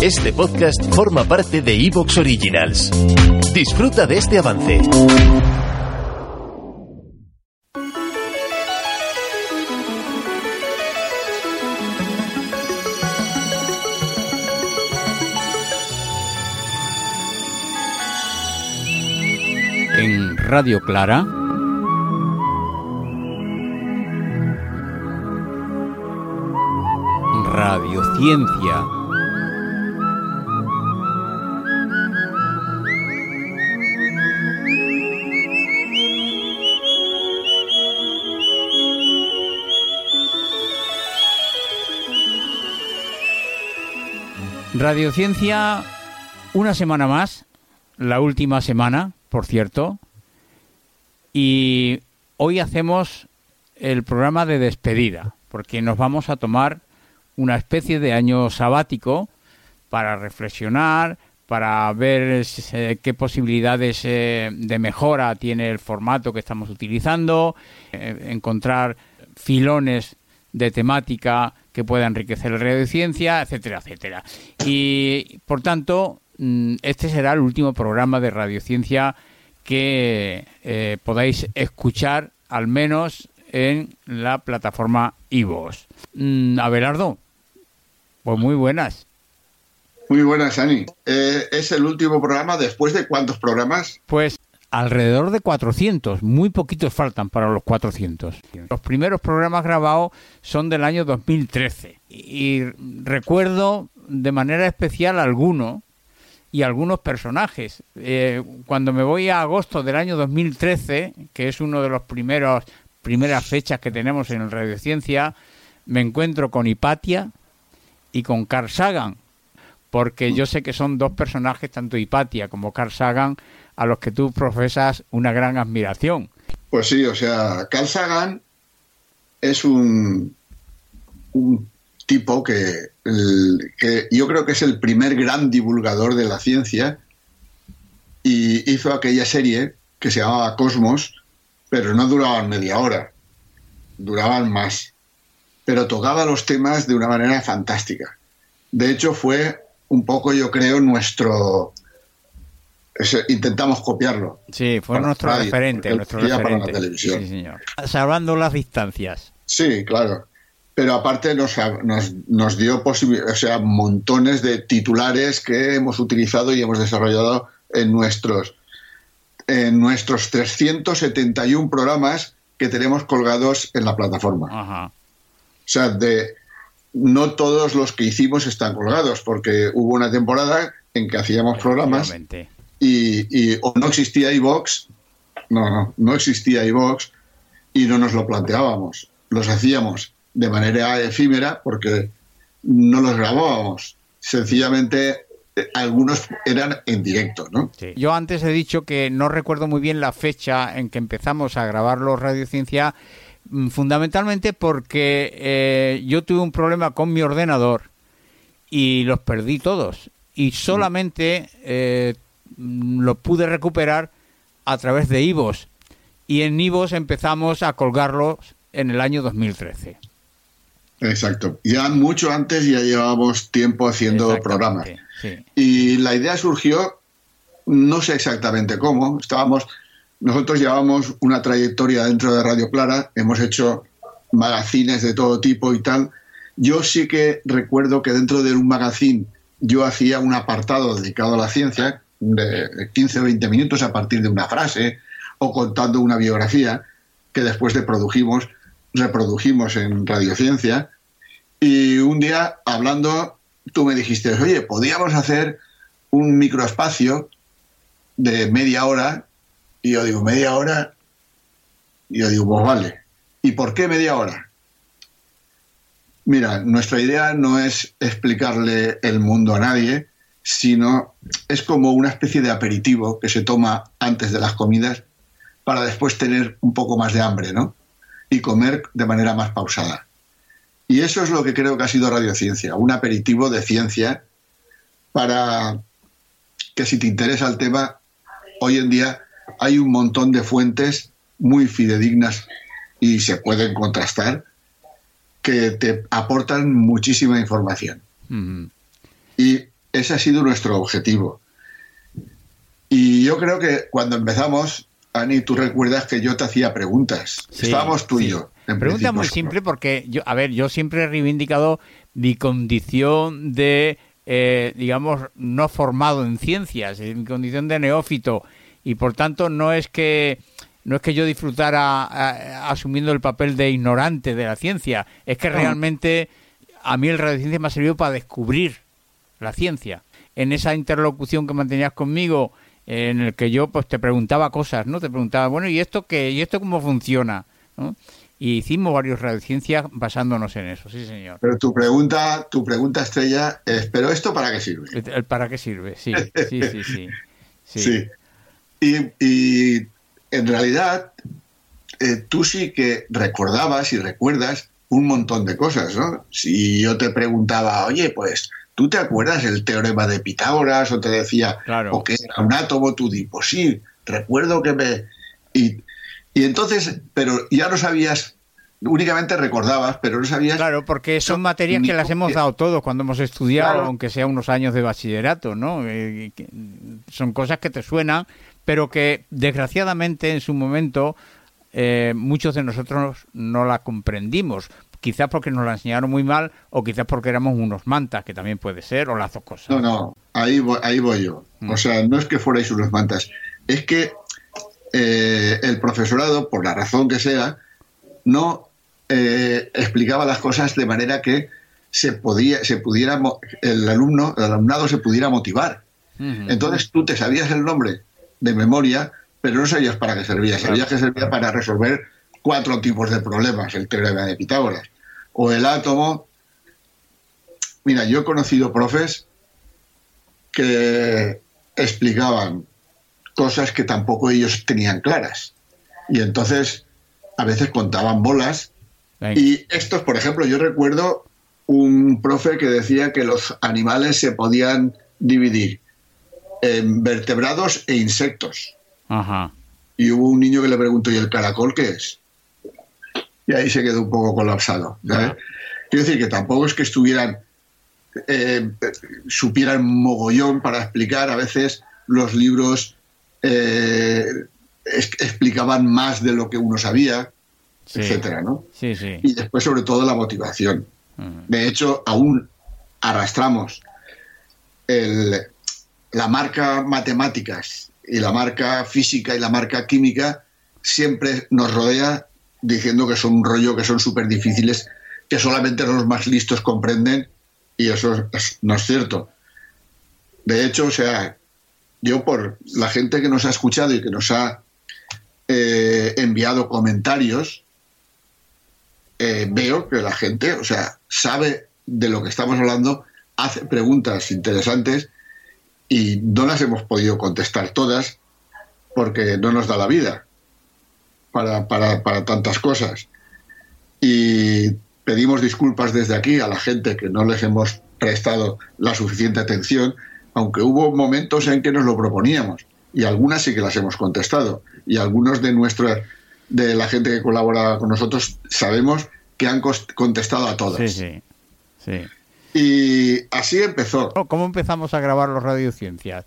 Este podcast forma parte de Evox Originals. Disfruta de este avance. En Radio Clara. Radiociencia. Radiociencia, una semana más, la última semana, por cierto, y hoy hacemos el programa de despedida, porque nos vamos a tomar una especie de año sabático para reflexionar, para ver eh, qué posibilidades eh, de mejora tiene el formato que estamos utilizando, eh, encontrar filones de temática que pueda enriquecer la radiociencia, etcétera, etcétera. Y por tanto, mm, este será el último programa de radiociencia que podáis escuchar al menos en la plataforma iVoox. Mm, Abelardo, pues muy buenas. Muy buenas, Ani. Eh, ¿Es el último programa después de cuántos programas? Pues alrededor de 400, muy poquitos faltan para los 400. Los primeros programas grabados son del año 2013 y recuerdo de manera especial algunos y algunos personajes. Eh, cuando me voy a agosto del año 2013, que es uno de los primeros primeras fechas que tenemos en Radiociencia, me encuentro con Hipatia y con Carl Sagan, porque yo sé que son dos personajes, tanto Hipatia como Carl Sagan, a los que tú profesas una gran admiración. Pues sí, o sea, Carl Sagan es un, un tipo que, el, que yo creo que es el primer gran divulgador de la ciencia y hizo aquella serie que se llamaba Cosmos, pero no duraban media hora, duraban más, pero tocaba los temas de una manera fantástica. De hecho, fue un poco, yo creo, nuestro... intentamos copiarlo. Sí, fue nuestro radio, referente, nuestro hacía para la referente. televisión. Sí, señor. Salvando las distancias. Sí, claro. Pero aparte nos, nos, nos dio o sea, montones de titulares que hemos utilizado y hemos desarrollado en nuestros, en nuestros 371 programas que tenemos colgados en la plataforma. Ajá. O sea, de, no todos los que hicimos están colgados, porque hubo una temporada en que hacíamos programas y, y o no existía iVox, no, no, no existía iVox y no nos lo planteábamos. Los hacíamos de manera efímera porque no los grabábamos. Sencillamente eh, algunos eran en directo, ¿no? Sí. Yo antes he dicho que no recuerdo muy bien la fecha en que empezamos a grabar los Radiociencia, mm, fundamentalmente porque eh, yo tuve un problema con mi ordenador y los perdí todos. Y solamente eh, mm, lo pude recuperar a través de Ivos. Y en Ivos empezamos a colgarlos en el año 2013. Exacto. Ya mucho antes ya llevábamos tiempo haciendo programas. Sí. Y la idea surgió, no sé exactamente cómo, estábamos, nosotros llevamos una trayectoria dentro de Radio Clara, hemos hecho magazines de todo tipo y tal. Yo sí que recuerdo que dentro de un magazine yo hacía un apartado dedicado a la ciencia, de 15 o 20 minutos a partir de una frase o contando una biografía que después de produjimos, reprodujimos en Radiociencia. Y un día, hablando, tú me dijiste, oye, podríamos hacer un microespacio de media hora. Y yo digo, ¿media hora? Y yo digo, pues vale. ¿Y por qué media hora? Mira, nuestra idea no es explicarle el mundo a nadie, sino es como una especie de aperitivo que se toma antes de las comidas para después tener un poco más de hambre, ¿no? Y comer de manera más pausada. Y eso es lo que creo que ha sido Radiociencia, un aperitivo de ciencia para que si te interesa el tema, hoy en día hay un montón de fuentes muy fidedignas y se pueden contrastar que te aportan muchísima información. Y ese ha sido nuestro objetivo. Y yo creo que cuando empezamos, Ani, tú recuerdas que yo te hacía preguntas. Estábamos tú y yo. Pregunta muy simple porque, yo, a ver, yo siempre he reivindicado mi condición de, eh, digamos, no formado en ciencias, mi condición de neófito. Y por tanto no es que no es que yo disfrutara asumiendo el papel de ignorante de la ciencia, es que realmente a mí el radiociencia me ha servido para descubrir la ciencia. En esa interlocución que mantenías conmigo, en el que yo pues te preguntaba cosas, ¿no? Te preguntaba, bueno, ¿y esto qué? ¿Y esto cómo funciona? Y hicimos varios radiociencias basándonos en eso, sí, señor. Pero tu pregunta, tu pregunta estrella es, ¿pero esto para qué sirve? ¿El para qué sirve? Sí, sí, sí, sí. sí. Y en realidad eh, tú sí que recordabas y recuerdas un montón de cosas, ¿no? Si yo te preguntaba, oye, pues, ¿tú te acuerdas el teorema de Pitágoras? O te decía, o que era un átomo, tú di, pues sí, recuerdo que me... Y, y entonces, pero ya no sabías únicamente recordabas, pero no sabías. Claro, porque son materias que las hemos dado todos cuando hemos estudiado, aunque sea unos años de bachillerato, ¿no? Eh, son cosas que te suenan, pero que desgraciadamente en su momento eh, muchos de nosotros no la comprendimos. Quizás porque nos la enseñaron muy mal o quizás porque éramos unos mantas, que también puede ser, o las dos cosas. No, no, ahí voy, ahí voy yo. O mm. sea, no es que fuerais unos mantas, es que eh, el profesorado, por la razón que sea, no eh, explicaba las cosas de manera que se podía, se pudiera, el alumno, el alumnado se pudiera motivar. Entonces tú te sabías el nombre de memoria, pero no sabías para qué servía. Sabías que servía para resolver cuatro tipos de problemas, el teorema de Pitágoras. O el átomo. Mira, yo he conocido profes que explicaban cosas que tampoco ellos tenían claras. Y entonces a veces contaban bolas. Y estos, por ejemplo, yo recuerdo un profe que decía que los animales se podían dividir vertebrados e insectos. Y hubo un niño que le preguntó, ¿y el caracol qué es? Y ahí se quedó un poco colapsado. Quiero decir que tampoco es que estuvieran, eh, supieran mogollón para explicar. A veces los libros eh, explicaban más de lo que uno sabía, etcétera, ¿no? Y después, sobre todo, la motivación. De hecho, aún arrastramos el, la marca matemáticas y la marca física y la marca química siempre nos rodea diciendo que son un rollo, que son súper difíciles, que solamente los más listos comprenden y eso no es cierto. De hecho, o sea, yo por la gente que nos ha escuchado y que nos ha eh, enviado comentarios, eh, veo que la gente, o sea, sabe de lo que estamos hablando, hace preguntas interesantes y no las hemos podido contestar todas porque no nos da la vida para, para, tantas cosas. Y pedimos disculpas desde aquí a la gente que no les hemos prestado la suficiente atención, aunque hubo momentos en que nos lo proponíamos y algunas sí que las hemos contestado y algunos de nuestra de la gente que colabora con nosotros sabemos que han contestado a todas. Sí, sí. sí. Y así empezó. ¿Cómo empezamos a grabar los radiociencias?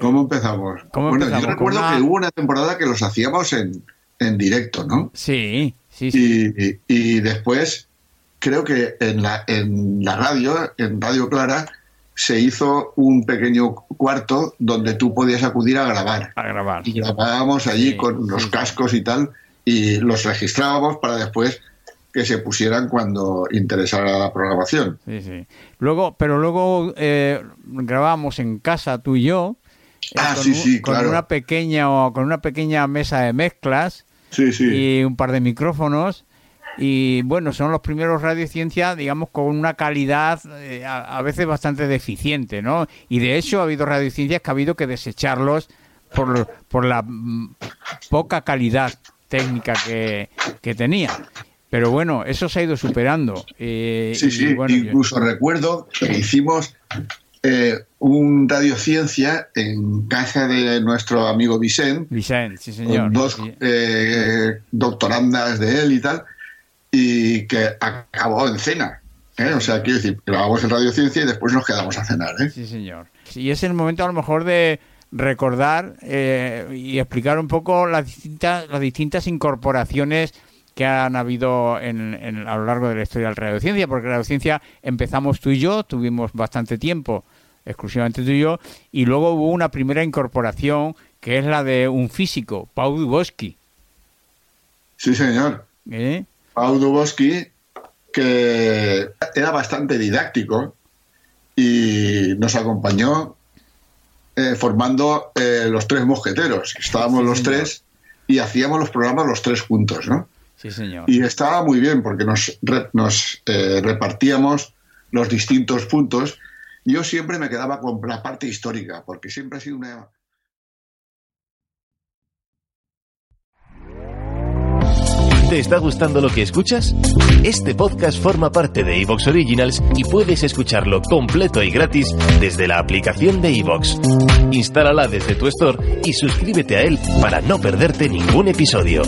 ¿Cómo empezamos? bueno, yo recuerdo que hubo una temporada que los hacíamos en, en directo, ¿no? Sí, sí, sí. Y, después, creo que en la, en la radio, en Radio Clara, se hizo un pequeño cuarto donde tú podías acudir a grabar. A grabar. Y grabábamos allí con los cascos y tal, y los registrábamos para después que se pusieran cuando interesara la programación. Sí, sí. Luego, pero luego eh, grabamos en casa tú y yo. Eh, ah, con, sí, sí, con una pequeña con una pequeña mesa de mezclas sí, sí. y un par de micrófonos y bueno, son los primeros radiociencia, digamos, con una calidad eh, a, veces bastante deficiente, ¿no? Y de hecho ha habido radiociencias que ha habido que desecharlos por, por la mm, poca calidad técnica que, que tenía. Pero bueno, eso se ha ido superando. Eh, sí, sí, incluso recuerdo que hicimos eh, un radiociencia en casa de nuestro amigo Vicente. Vicente, sí, señor. dos eh, doctorandas de él y tal, y que acabó en cena. ¿eh? O sea, quiero decir, grabamos en radiociencia y después nos quedamos a cenar. ¿eh? Sí, señor. Y es el momento a lo mejor de recordar y explicar un poco las distintas, las distintas incorporaciones que han habido en, a lo largo de la historia de la radiociencia, porque la radiociencia empezamos tú y yo, tuvimos bastante tiempo, exclusivamente tú y yo, y luego hubo una primera incorporación que es la de un físico, Paul Dubosky. Sí, señor. ¿Eh? Paul Dubosky, que era bastante didáctico y nos acompañó eh, formando eh, los tres mosqueteros. Estábamos los tres y hacíamos los programas los tres juntos, ¿no? Sí, señor. Y estaba muy bien porque nos, nos eh, repartíamos los distintos puntos. Yo siempre me quedaba con la parte histórica, porque siempre ha sido una... ¿Te está gustando lo que escuchas? Este podcast forma parte de Evox Originals y puedes escucharlo completo y gratis desde la aplicación de Evox. Instálala desde tu store y suscríbete a él para no perderte ningún episodio.